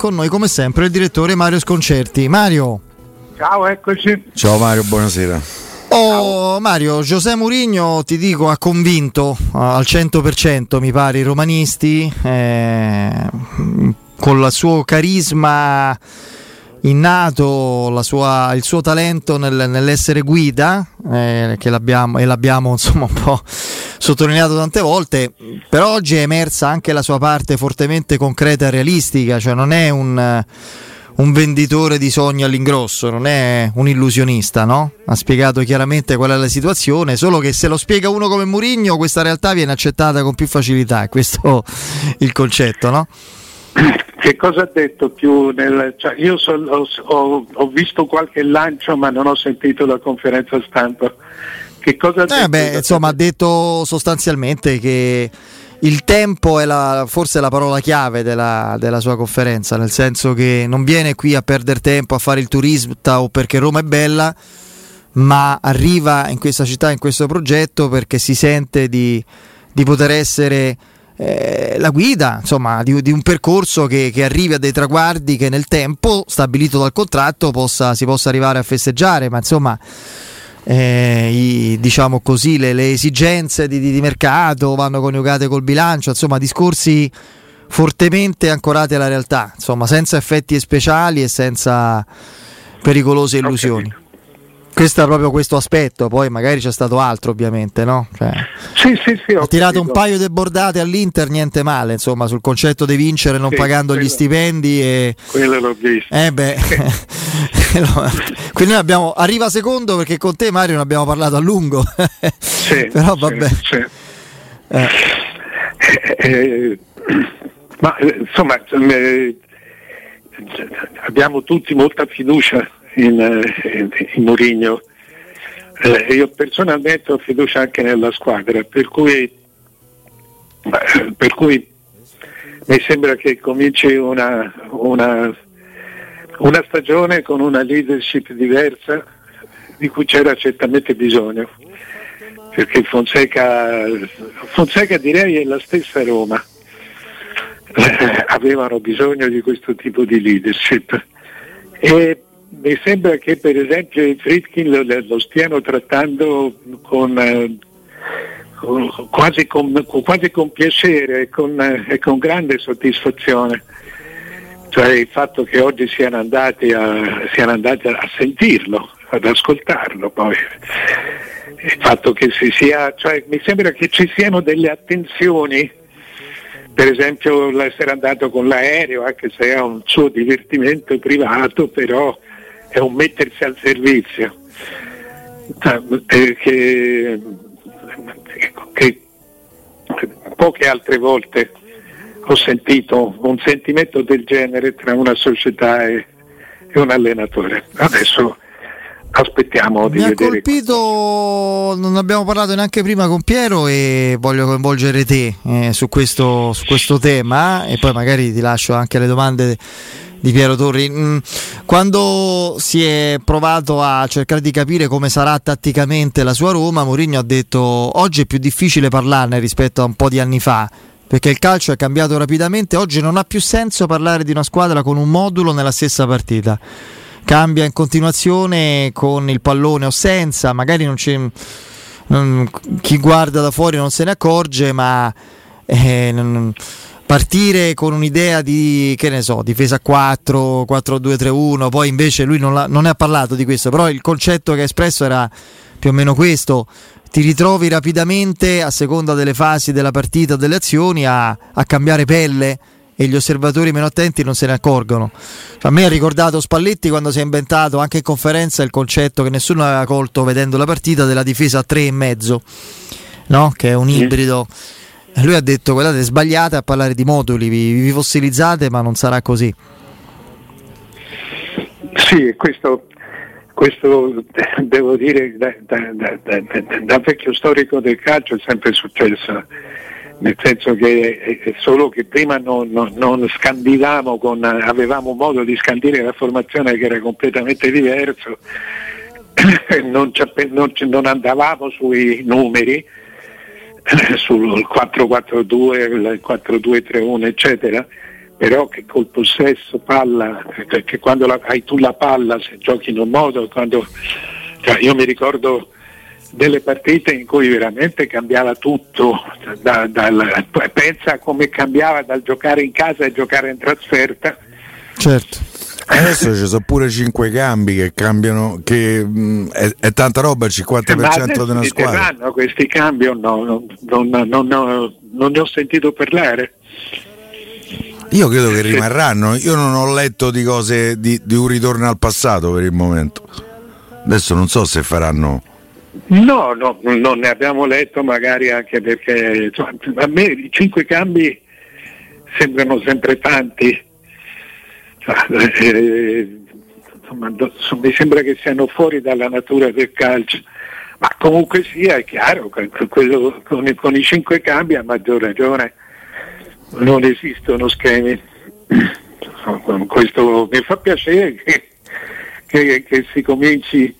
Con noi come sempre il direttore Mario Sconcerti. Mario. Ciao, eccoci. Ciao Mario, buonasera. Oh Mario, José Mourinho ti dico ha convinto uh, al 100% mi pare i romanisti eh, con il suo carisma innato, sua, il suo talento nel, nell'essere guida, eh, che l'abbiamo, e l'abbiamo insomma un po' sottolineato tante volte, però oggi è emersa anche la sua parte fortemente concreta e realistica, cioè non è un, un venditore di sogni all'ingrosso, non è un illusionista, no? Ha spiegato chiaramente qual è la situazione, solo che se lo spiega uno come Murigno questa realtà viene accettata con più facilità, è questo il concetto, no? Che cosa ha detto più? Nel, cioè io so, ho, ho, visto qualche lancio ma non ho sentito la conferenza stampa. Che cosa ha eh detto? Beh, insomma, ha detto sostanzialmente che il tempo è la, forse la parola chiave della, della, sua conferenza, nel senso che non viene qui a perdere tempo a fare il turista o perché Roma è bella, ma arriva in questa città, in questo progetto perché si sente di, di poter essere eh, la guida insomma, di, di un percorso che, che, arrivi a dei traguardi che nel tempo stabilito dal contratto possa, si possa arrivare a festeggiare, ma insomma eh, i, diciamo così, le, le esigenze di, di, di, mercato vanno coniugate col bilancio, insomma discorsi fortemente ancorati alla realtà, insomma senza effetti speciali e senza pericolose illusioni. Questo è proprio questo aspetto, poi magari c'è stato altro ovviamente, no? Cioè, sì, sì, sì, ha tirato un paio di bordate all'Inter, niente male, insomma, sul concetto di vincere non sì, pagando quello, gli stipendi e... Quello l'ho visto. Eh beh, quindi noi abbiamo... arriva secondo perché con te Mario ne abbiamo parlato a lungo, sì, però vabbè. Sì, eh. Eh, ma insomma, eh, abbiamo tutti molta fiducia in, eh, in, in Mourinho. Eh, io personalmente ho fiducia anche nella squadra, per cui, per cui mi sembra che cominci una, una, una stagione con una leadership diversa di cui c'era certamente bisogno, perché Fonseca, Fonseca direi è la stessa Roma, eh, avevano bisogno di questo tipo di leadership. E mi sembra che per esempio i Fritkin lo, lo stiano trattando con, eh, con, quasi, con, quasi, con, piacere e con, eh, con, grande soddisfazione. Cioè il fatto che oggi siano andati a, siano andati a sentirlo, ad ascoltarlo poi. Il fatto che si sia, cioè, mi sembra che ci siano delle attenzioni per esempio l'essere andato con l'aereo, anche se è un suo divertimento privato, però è un mettersi al servizio. Che, che poche altre volte ho sentito un sentimento del genere tra una società e, e un allenatore. Adesso aspettiamo di Mi vedere. Mi ha colpito, non abbiamo parlato neanche prima con Piero e voglio coinvolgere te eh, su, questo, su questo tema e poi magari ti lascio anche le domande di Piero Torri. Mm, quando si è provato a cercare di capire come sarà tatticamente la sua Roma, Mourinho ha detto oggi è più difficile parlarne rispetto a un po' di anni fa. Perché il calcio è cambiato rapidamente, oggi non ha più senso parlare di una squadra con un modulo nella stessa partita. Cambia in continuazione con il pallone o senza, magari non c'è, non, chi guarda da fuori non se ne accorge, ma eh, non, partire con un'idea di, che ne so, difesa a 4, 4-2-3-1, poi invece lui non, non, ne ha parlato di questo, però il concetto che ha espresso era più o meno questo, ti ritrovi rapidamente a seconda delle fasi della partita, delle azioni, a, a cambiare pelle e gli osservatori meno attenti non se ne accorgono. A me ha ricordato Spalletti quando si è inventato anche in conferenza il concetto che nessuno aveva colto vedendo la partita della difesa a 3,5, no? che è un ibrido. Sì lui ha detto guardate sbagliate a parlare di moduli, vi, vi fossilizzate ma non sarà così. Sì, questo, questo devo dire da, da, da, da, vecchio storico del calcio è sempre successo, nel senso che solo che prima non, non, non scandivamo, con, avevamo modo di scandire la formazione che era completamente diverso, non, non andavamo sui numeri sul 4-4-2, il 4-2-3-1 eccetera, però che col possesso palla, che quando la, hai tu la palla se giochi in un modo, quando, cioè io mi ricordo delle partite in cui veramente cambiava tutto, da, da, pensa come cambiava dal giocare in casa e giocare in trasferta. Certo. Adesso ci sono pure 5 cambi che cambiano, che mh, è, è, tanta roba il 50% di una squadra. Ma questi cambi o no? Non, non, non, non, ne ho sentito parlare. Io credo che rimarranno, io non ho letto di cose di, di un ritorno al passato per il momento. Adesso non so se faranno No, no, non ne abbiamo letto magari anche perché cioè, a me i cinque cambi sembrano sempre tanti. Eh, insomma, mi sembra che siano fuori dalla natura del calcio. Ma comunque sia, è chiaro, quello, con, con i cinque cambi a maggior ragione non esistono schemi. Questo mi fa piacere che, che, che si cominci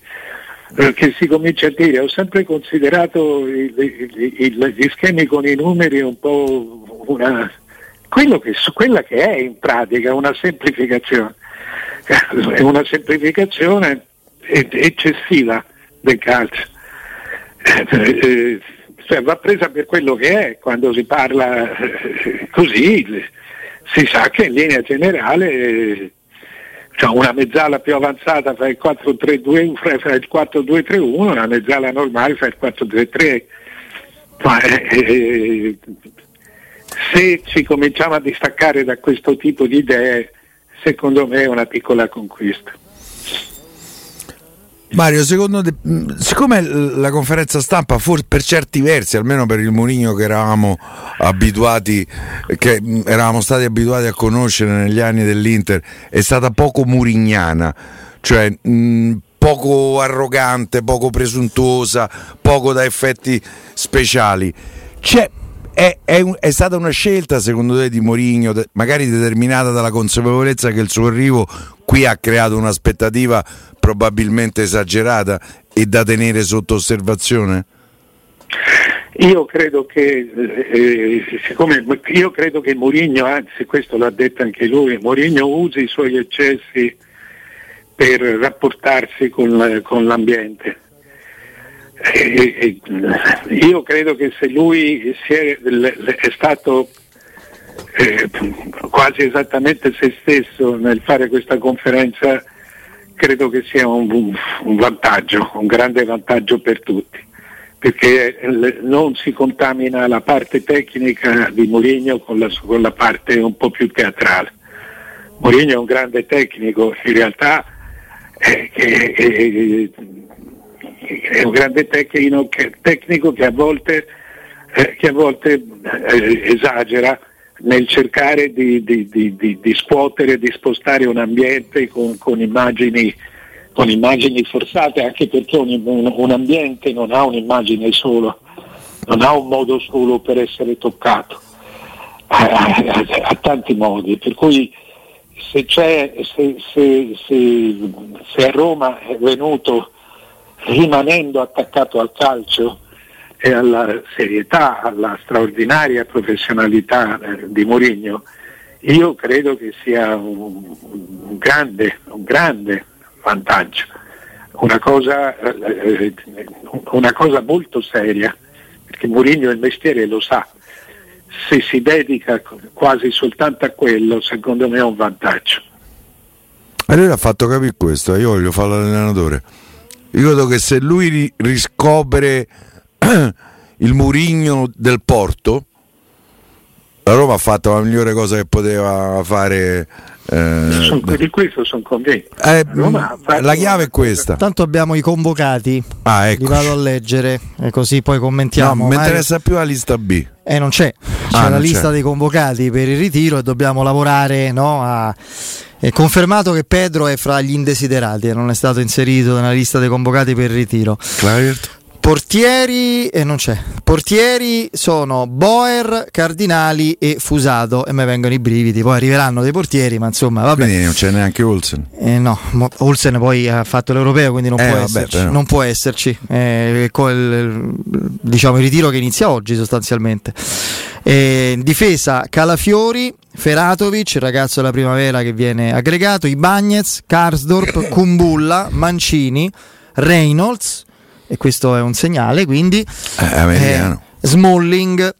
che si comincia a dire, ho sempre considerato il, il, il, gli schemi con i numeri un po' una, che, quella che è in pratica una semplificazione, è una semplificazione eccessiva del calcio. Eh, cioè, va presa per quello che è, quando si parla eh, così si sa che in linea generale cioè una mezzala più avanzata fa il 4-3-2, fa il 4-2-3-1, una mezzala normale fa il 4-3-3. Ma, eh, eh, se ci cominciamo a distaccare da questo tipo di idee, secondo me è una piccola conquista. Mario, secondo te, siccome la conferenza stampa, for, per certi versi, almeno per il Mourinho che eravamo abituati, che eravamo stati abituati a conoscere negli anni dell'Inter, è stata poco murignana, cioè mh, poco arrogante, poco presuntuosa, poco da effetti speciali. C'è è, è, un, è, stata una scelta secondo te di Mourinho, magari determinata dalla consapevolezza che il suo arrivo qui ha creato un'aspettativa probabilmente esagerata e da tenere sotto osservazione? Io credo che, eh, siccome, io credo che Mourinho, anzi questo l'ha detto anche lui, Mourinho usi i suoi eccessi per rapportarsi con, con l'ambiente eh, io credo che se lui è, è stato eh, quasi esattamente se stesso nel fare questa conferenza, credo che sia un, un vantaggio, un grande vantaggio per tutti, perché non si contamina la parte tecnica di Mourinho con la, con la parte un po' più teatrale. Mourinho è un grande tecnico, in realtà eh, eh, è un grande tecnico che, tecnico che a volte, eh, che a volte eh, esagera nel cercare di, di, di, di, scuotere, di spostare un ambiente con, con, immagini, con immagini, forzate, anche perché un, un, un, ambiente non ha un'immagine solo, non ha un modo solo per essere toccato, ha tanti modi, per cui se, se, se, se a Roma è venuto rimanendo attaccato al calcio e alla serietà, alla straordinaria professionalità eh, di Mourinho, io credo che sia un, un, grande, un grande, vantaggio, una cosa, eh, una cosa molto seria, perché Mourinho il mestiere lo sa, se si dedica quasi soltanto a quello, secondo me è un vantaggio. E lui ha fatto capire questo, io voglio fare l'allenatore. Ricordo che se lui riscopre il Murigno del Porto, la Roma ha fatto la migliore cosa che poteva fare. Eh, di questo sono convinto. Eh, la chiave è questa. Tanto abbiamo i convocati. Ah, ecco. Li vado a leggere e così poi commentiamo. No, mi interessa più la lista B. Eh, non c'è. C'è ah, la lista c'è. dei convocati per il ritiro e dobbiamo lavorare no, a è confermato che Pedro è fra gli indesiderati e non è stato inserito nella lista dei convocati per il ritiro. Clivert? Portieri, eh, non c'è. Portieri sono Boer, Cardinali e Fusato. E me vengono i brividi. Poi arriveranno dei portieri, ma insomma, vabbè. Quindi non c'è neanche Olsen. Eh, no, Olsen poi ha fatto l'europeo, quindi non, Eh, può, vabbè, esserci, però. non può esserci. Eh, col- diciamo il ritiro che inizia oggi sostanzialmente. Eh, difesa Calafiori, Feratovic, ragazzo della primavera che viene aggregato, Ibagnez, Karsdorp, Kumbulla, Mancini, Reynolds, e questo è un segnale, quindi Eh, eh, Smalling,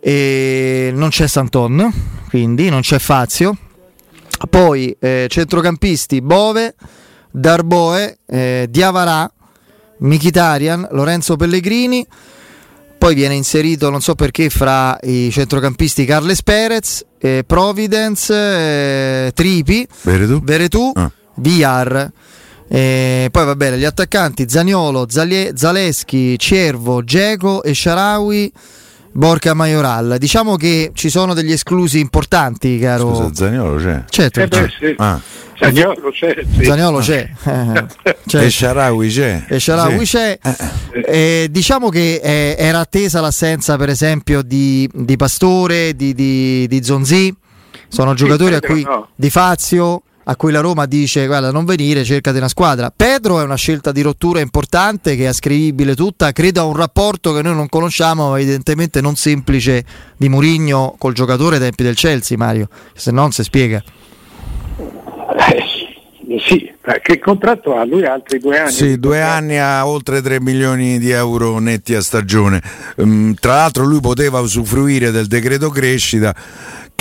e non c'è Santon, quindi non c'è Fazio. Poi eh, centrocampisti Bove, Darboe, eh, Diavarà, Michitarian, Lorenzo Pellegrini. Poi viene inserito, non so perché, fra i centrocampisti Carles Perez, eh, Providence, eh, Tripi, Vedi tu? Veretù, Ah. VR. Eh, poi va bene, gli attaccanti Zaniolo, Zalie- Zaleschi, Cervo, Geco e Sharawi, Borca Majoral. Diciamo che ci sono degli esclusi importanti, caro. Scusa, Zaniolo c'è. Certo, Eh beh, sì. Ah. Zaniolo c'è, sì. Zaniolo c'è. eh, c'è. E Sharawi c'è. E Sharawi Sì. c'è. Eh, diciamo che eh, era attesa l'assenza, per esempio, di, di Pastore, di, di, di Zonzi. Sono giocatori a cui no. di Fazio. A cui la Roma dice guarda non venire, cercati una squadra. Pedro è una scelta di rottura importante che è ascrivibile tutta, credo a un rapporto che noi non conosciamo, ma evidentemente non semplice di Murigno col giocatore ai tempi del Chelsea, Mario. Se no non si spiega. Eh, sì, ma che contratto ha? Lui ha altri due anni. Sì, due anni a oltre 3 milioni di euro netti a stagione. Mm, tra l'altro lui poteva usufruire del decreto crescita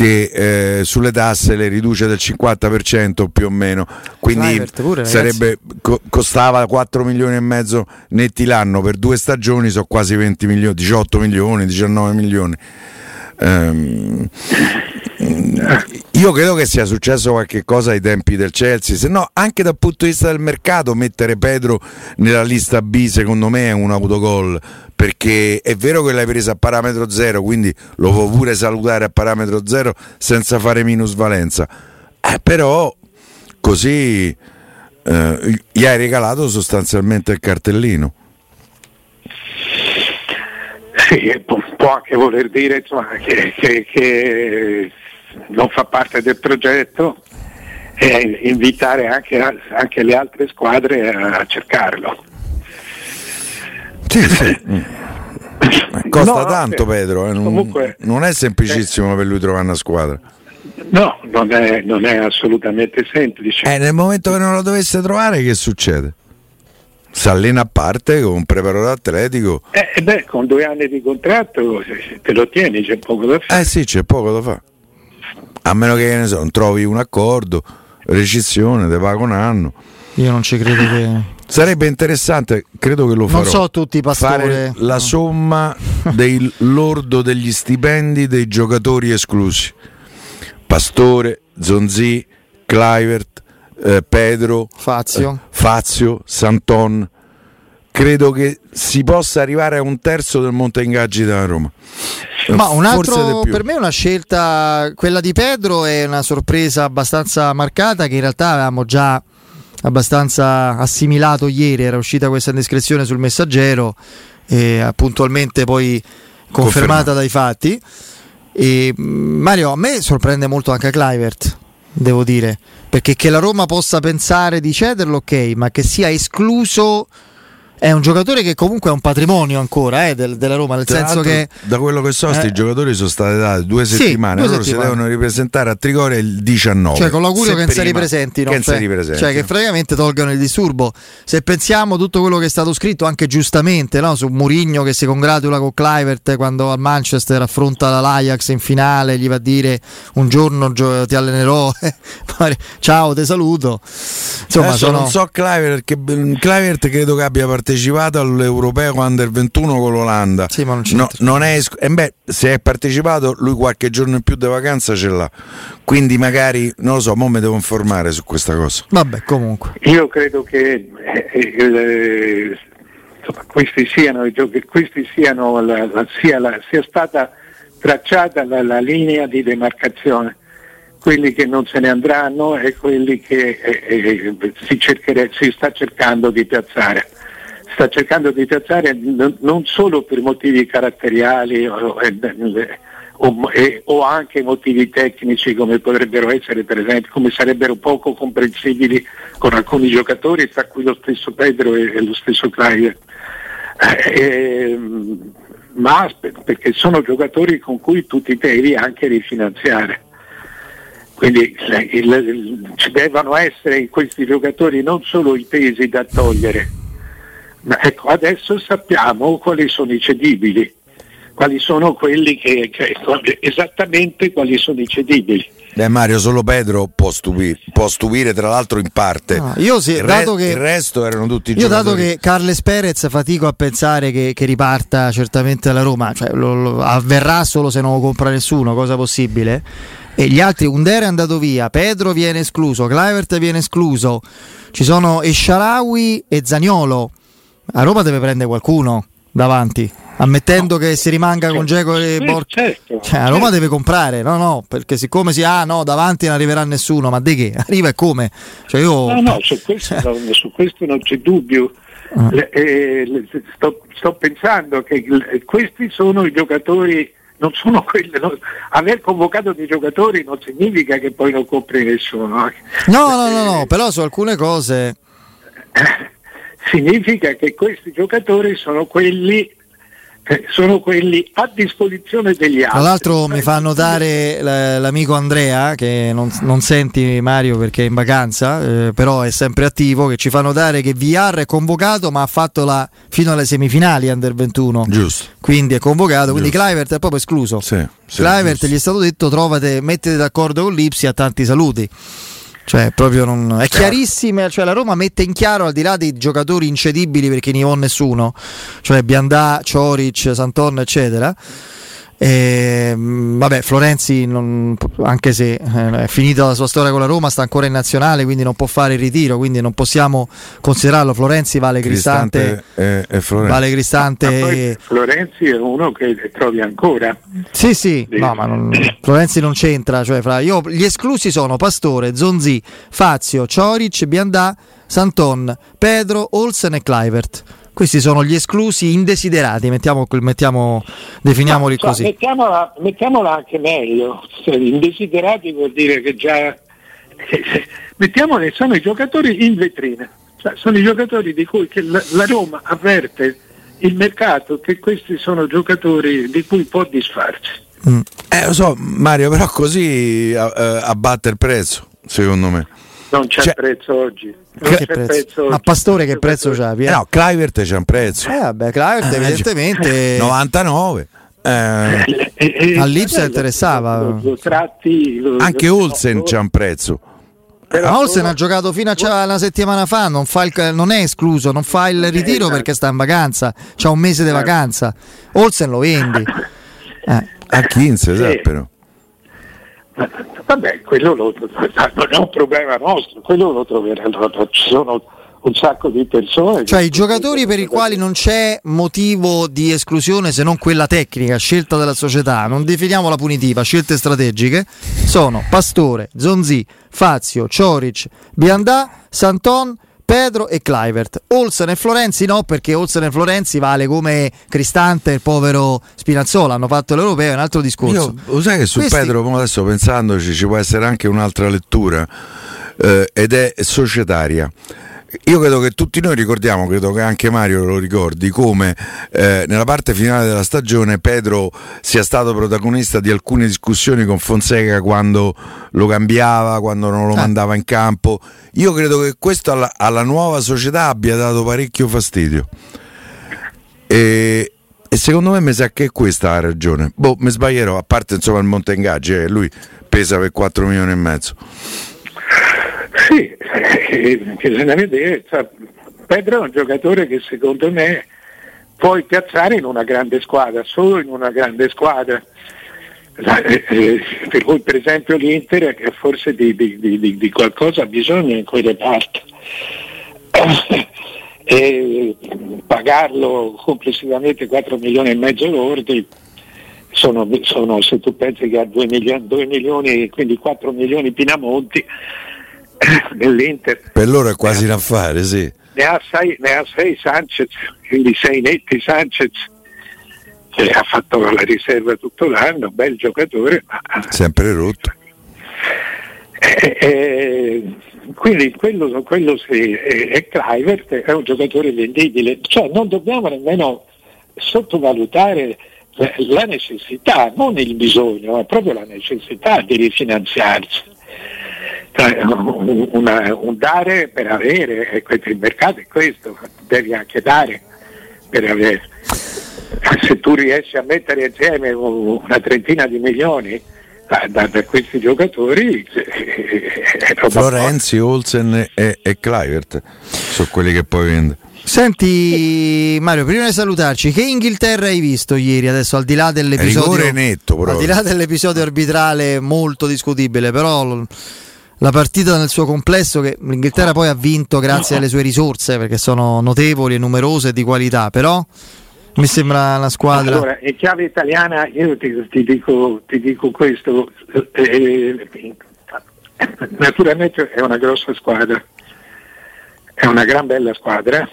che eh, sulle tasse le riduce del 50% più o meno, quindi pure, sarebbe, co- costava 4 milioni e mezzo netti l'anno per due stagioni, sono quasi 20 milioni, 18 milioni, 19 milioni. Ehm, io credo che sia successo qualche cosa ai tempi del Chelsea, se no anche dal punto di vista del mercato mettere Pedro nella lista B secondo me è un autogol, perché è vero che l'hai presa a parametro zero, quindi lo può pure salutare a parametro zero senza fare minusvalenza, eh, però così eh, gli hai regalato sostanzialmente il cartellino. Sì, può, anche voler dire insomma, che, che- che non fa parte del progetto e invitare anche, anche le altre squadre a, cercarlo. Sì, sì. Costa No, tanto. Pedro, eh, non, Comunque- non è semplicissimo per lui trovare una squadra. No, non è, non è assolutamente semplice. Eh, nel momento che non lo dovesse trovare, che succede? Si allena a parte con un preparatore atletico. Eh, eh beh, con due anni di contratto te lo tieni, c'è poco da fare. Eh sì, c'è poco da fare. A meno che, ne so, non trovi un accordo, rescissione, te paga un anno. Io non ci credo che. Sarebbe interessante, credo che lo farò. Non so tutti i pastori. fare la no. somma del lordo degli stipendi dei giocatori esclusi. Pastore, Zonzi, Clivert, eh, Pedro, Fazio. eh, Fazio, Santon. Credo che si possa arrivare a un terzo del monte ingaggi della Roma. Ma un altro per me è una scelta, quella di Pedro è una sorpresa abbastanza marcata che in realtà avevamo già abbastanza assimilato ieri, era uscita questa indiscrezione sul messaggero e puntualmente poi confermata Confermata. dai fatti. E, mh, Mario, a me sorprende molto anche Clivert, devo dire, perché che la Roma possa pensare di cederlo, ok, ma che sia escluso è un giocatore che comunque è un patrimonio ancora eh, del- della Roma, nel Tra senso che da quello che so, questi Eh. giocatori sono state date due Sì, settimane. due loro settimane. si devono ripresentare a Trigoria il 19. Cioè, con l'augurio Se che non si ripresentino, che cioè, ripresentino. cioè che praticamente tolgano il disturbo. Se pensiamo a tutto quello che è stato scritto, anche giustamente, no? su Murigno che si congratula con Clivert quando al Manchester affronta l'Ajax in finale, gli va a dire un giorno gio- ti allenerò, poi, ciao, ti saluto. Insomma, Adesso sono... non so Clivert, che Clivert credo che abbia partecipato all'Europeo Under 21 con l'Olanda. Sì, ma non No, non è eh beh, se è partecipato, lui qualche giorno in più di vacanza ce l'ha. Quindi magari, non lo so, mo mi devo informare su questa cosa. Vabbè, comunque. Io credo che eh, eh, insomma, questi siano, i giochi- questi siano la- la- sia, la- sia stata tracciata la, la linea di demarcazione, quelli che non se ne andranno e quelli che eh, eh, si, cerchere- si sta cercando di piazzare. Sta cercando di piazzare non solo per motivi caratteriali o, o, anche motivi tecnici come potrebbero essere per esempio, come sarebbero poco comprensibili con alcuni giocatori, tra cui lo stesso Pedro e, lo stesso Clive. Eh, ma perché sono giocatori con cui tu ti devi anche rifinanziare. Quindi il, il, ci devono essere in questi giocatori non solo i pesi da togliere, ecco, adesso sappiamo quali sono i cedibili, quali sono quelli che, che esattamente quali sono i cedibili. Beh Mario, solo Pedro può stupire, può stupire tra l'altro in parte. No, io sì, il, dato re, che, il resto erano tutti io giocatori. dato che Carles Perez fatico a pensare che, che riparta certamente alla Roma, cioè lo, lo, avverrà solo se non lo compra nessuno, cosa possibile. E gli altri, Under è andato via, Pedro viene escluso, Clivert viene escluso, ci sono Esciarawi e Zagnolo. A Roma deve prendere qualcuno davanti ammettendo no. che si rimanga certo. con Geco e sì, Borca. Certo, cioè, a Roma certo. deve comprare, no, no, perché siccome si ha, ah, no, davanti non arriverà nessuno, ma di che? Arriva e come? Cioè io... No, no, su questo, no, su questo non c'è dubbio. Ah. Le, eh, sto, sto, pensando che questi sono i giocatori, non sono quelli, no, aver convocato dei giocatori non significa che poi non compri nessuno. eh. No, no, no, no, però su alcune cose... significa che questi giocatori sono quelli sono quelli a disposizione degli altri. Tra l'altro mi fa notare l'amico Andrea, che non, non senti Mario perché è in vacanza, eh, però è sempre attivo, che ci fa notare che VR è convocato ma ha fatto la, fino alle semifinali Under 21. Giusto. Quindi è convocato, quindi Clivert è proprio escluso. Sì, sì, Clivert giusto. gli è stato detto trovate, mettete d'accordo con l'Ipsi a tanti saluti. Cioè, proprio non... È chiarissima, cioè la Roma mette in chiaro al di là dei giocatori incedibili perché ne ho nessuno, cioè Biandà, Cioric, Santon, eccetera. E, vabbè, Florenzi, non, anche se eh, è finita la sua storia con la Roma, sta ancora in nazionale, quindi non può fare il ritiro, quindi non possiamo considerarlo. Florenzi vale Cristante, Cristante e, e Florenzi. vale Cristante. Ma poi. Florenzi è uno che trovi ancora. Sì, sì, no, ma non, Florenzi non c'entra. Cioè, fra, io, gli esclusi sono Pastore, Zonzi, Fazio, Cioric, Biandà, Santon, Pedro, Olsen e Clivert. Questi sono gli esclusi indesiderati, mettiamo, mettiamo, definiamoli Ma, così. Mettiamola, mettiamola, anche meglio, cioè, indesiderati vuol dire che già... Mettiamoli, sono i giocatori in vetrina, cioè, sono i giocatori di cui la, la Roma avverte il mercato che questi sono giocatori di cui può disfarci. Mm. Eh lo so Mario, però così uh, abbatte il prezzo, secondo me. Non c'è cioè, prezzo oggi. Non che prezzo? prezzo Ma Pastore che prezzo c'ha? Eh no, Clivert c'è un prezzo. Eh vabbè, Clivert evidentemente 99. Eh, eh, All'Ipsa interessava. Lo, lo tratti, lo, Anche Olsen c'è un prezzo. Ma Olsen ha giocato fino a una settimana fa, non, fa il, non è escluso, non fa il ritiro perché sta in vacanza, c'ha un mese di vacanza. Olsen lo vendi. Eh. A 15, esatto, però. Vabbè, quello lo, non è un problema nostro, quello lo troveranno, ci sono un sacco di persone. Cioè i giocatori per i quali non c'è motivo di esclusione se non quella tecnica, scelta della società, non definiamo la punitiva, scelte strategiche, sono Pastore, Zonzi, Fazio, Cioric, Biandà, Santon, Pedro e Clivert. Olsen e Florenzi no, perché Olsen e Florenzi vale come Cristante e il povero Spinazzola. Hanno fatto l'europeo, è un altro discorso. Io, lo sai che su Questi- Pedro, adesso pensandoci, ci può essere anche un'altra lettura eh, ed è societaria. Io credo che tutti noi ricordiamo, credo che anche Mario lo ricordi, come eh, nella parte finale della stagione Pedro sia stato protagonista di alcune discussioni con Fonseca quando lo cambiava, quando non lo Eh. mandava in campo. Io credo che questo alla, alla nuova società abbia dato parecchio fastidio. E, e secondo me mi sa che è questa la ragione. Boh, mi sbaglierò, a parte insomma il monte ingaggi, eh, lui pesa per 4 milioni e mezzo. Sì, eh, che se ne vede, cioè, Pedro è un giocatore che secondo me puoi piazzare in una grande squadra, solo in una grande squadra. Eh, eh, per cui per esempio l'Inter forse di, di- di- di- qualcosa ha bisogno in quei reparti. e pagarlo complessivamente 4 milioni e mezzo lordi sono, sono, se tu pensi che ha 2 milioni, 2 milioni quindi 4 milioni Pinamonti nell'Inter Per loro è quasi un affare, sì. ne ha sei, ne ha sei Sanchez, quindi sei netti Sanchez che ha fatto la riserva tutto l'anno, bel giocatore. Sempre rotto. Eh, eh, quindi quello, quello sì, e Clivert è un giocatore vendibile, cioè non dobbiamo nemmeno sottovalutare la necessità, non il bisogno, ma proprio la necessità di rifinanziarsi. Cioè, una, un dare per avere, il mercato è questo, devi anche dare per avere. Se tu riesci a mettere insieme una trentina di milioni da, da, da questi giocatori, Florenzi, Olsen e, e Clivert sono quelli che poi vende. Senti Mario, prima di salutarci, che Inghilterra hai visto ieri? Adesso al di là dell'episodio, netto, al di là dell'episodio arbitrale molto discutibile, però la partita nel suo complesso che l'Inghilterra poi ha vinto grazie alle sue risorse perché sono notevoli e numerose e di qualità, però mi sembra una squadra. Allora, in chiave italiana io ti, ti, dico, ti dico, questo, eh, naturalmente è una grossa squadra, è una gran bella squadra,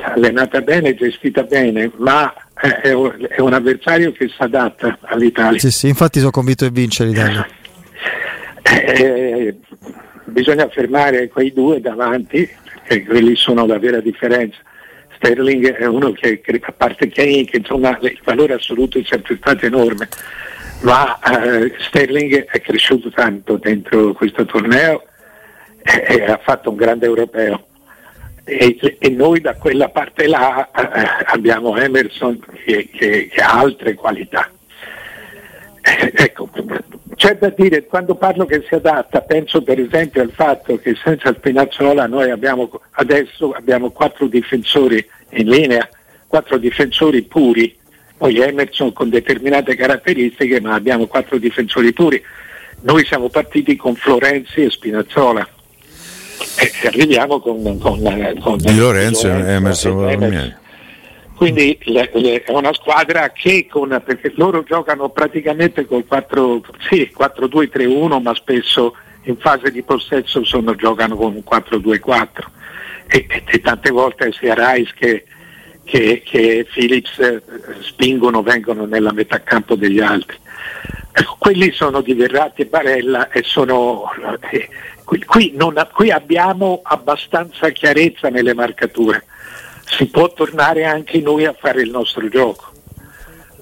allenata bene, gestita bene, ma è, è un avversario che si adatta all'Italia. Sì, sì, infatti sono convinto di vincere l'Italia. Eh, bisogna fermare quei due davanti, perché quelli sono la vera differenza. Sterling è uno che, a parte Kane, che insomma il valore assoluto è sempre stato enorme, ma eh, Sterling è cresciuto tanto dentro questo torneo e, e ha fatto un grande europeo. E, e, noi da quella parte là eh, abbiamo Emerson che, che, che ha altre qualità. Eh, ecco, c'è da dire, quando parlo che si adatta, penso per esempio al fatto che senza Spinazzola noi abbiamo, adesso abbiamo quattro difensori in linea, quattro difensori puri, poi Emerson con determinate caratteristiche, ma abbiamo quattro difensori puri. Noi siamo partiti con Florenzi e Spinazzola e arriviamo con, con, con Di Lorenzo e Emerson. Emerson. Quindi le, le, è una squadra che con, perché loro giocano praticamente col 4, sì, 4-2-3-1, ma spesso in fase di possesso sono, giocano con un 4-2-4 e, e, e, tante volte sia Rice che, che, che Phillips eh, spingono, vengono nella metà campo degli altri. Ecco, quelli sono di Verratti e Barella e sono, eh, qui, qui, non, qui abbiamo abbastanza chiarezza nelle marcature si può tornare anche noi a fare il nostro gioco.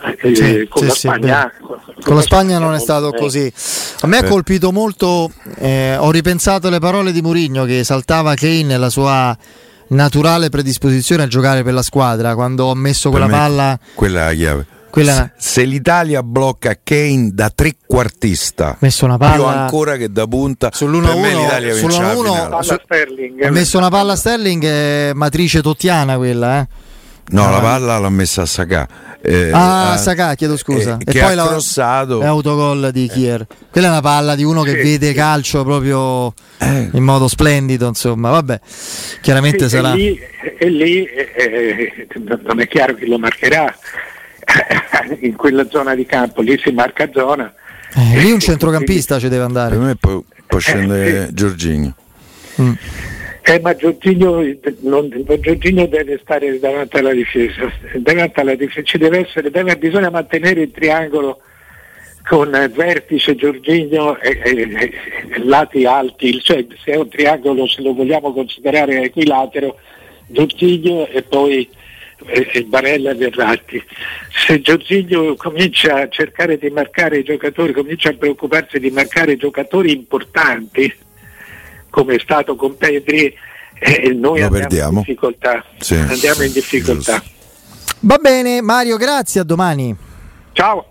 Eh, sì, con, sì, la Spagna, sì, con, con, la Spagna, non è stato così. A me ha colpito molto, eh, ho ripensato le parole di Mourinho che esaltava Kane e la sua naturale predisposizione a giocare per la squadra quando ha messo quella palla. Quella è la chiave quella... Se l'Italia blocca Kane da trequartista, messo una palla più ancora che da punta, sull'1-1, per me l'Italia vince la finale. Su... Ha messo una palla a Sterling, è matrice tottiana quella, eh. No, ah. la palla l'ha messa a Sacà. Eh, ah, a Sacà, chiedo scusa. Eh, e poi l'ha crossato. È autogol di Kier. Quella è una palla di uno che sì, vede sì. calcio proprio eh. in modo splendido, insomma. Vabbè, chiaramente sì, sarà. E lì, e lì eh, non è chiaro chi lo marcherà in quella zona di campo, lì si marca zona. Eh, lì un centrocampista ci deve andare. Per me poi può scendere eh, Giorginio. Mm. Eh, ma Giorginio, non, Giorginio, deve stare davanti alla difesa, davanti alla difesa. Ci deve essere, deve, bisogna mantenere il triangolo con vertice Giorginio e, e, e, lati alti, cioè se è un triangolo se lo vogliamo considerare equilatero, Giorginio e poi e Barella e Verratti. Se Giorgiglio comincia a cercare di marcare i giocatori, comincia a preoccuparsi di marcare giocatori importanti, come è stato con Pedri, eh, noi andiamo in difficoltà. Sì. Andiamo in difficoltà. Va bene, Mario, grazie, a domani. Ciao.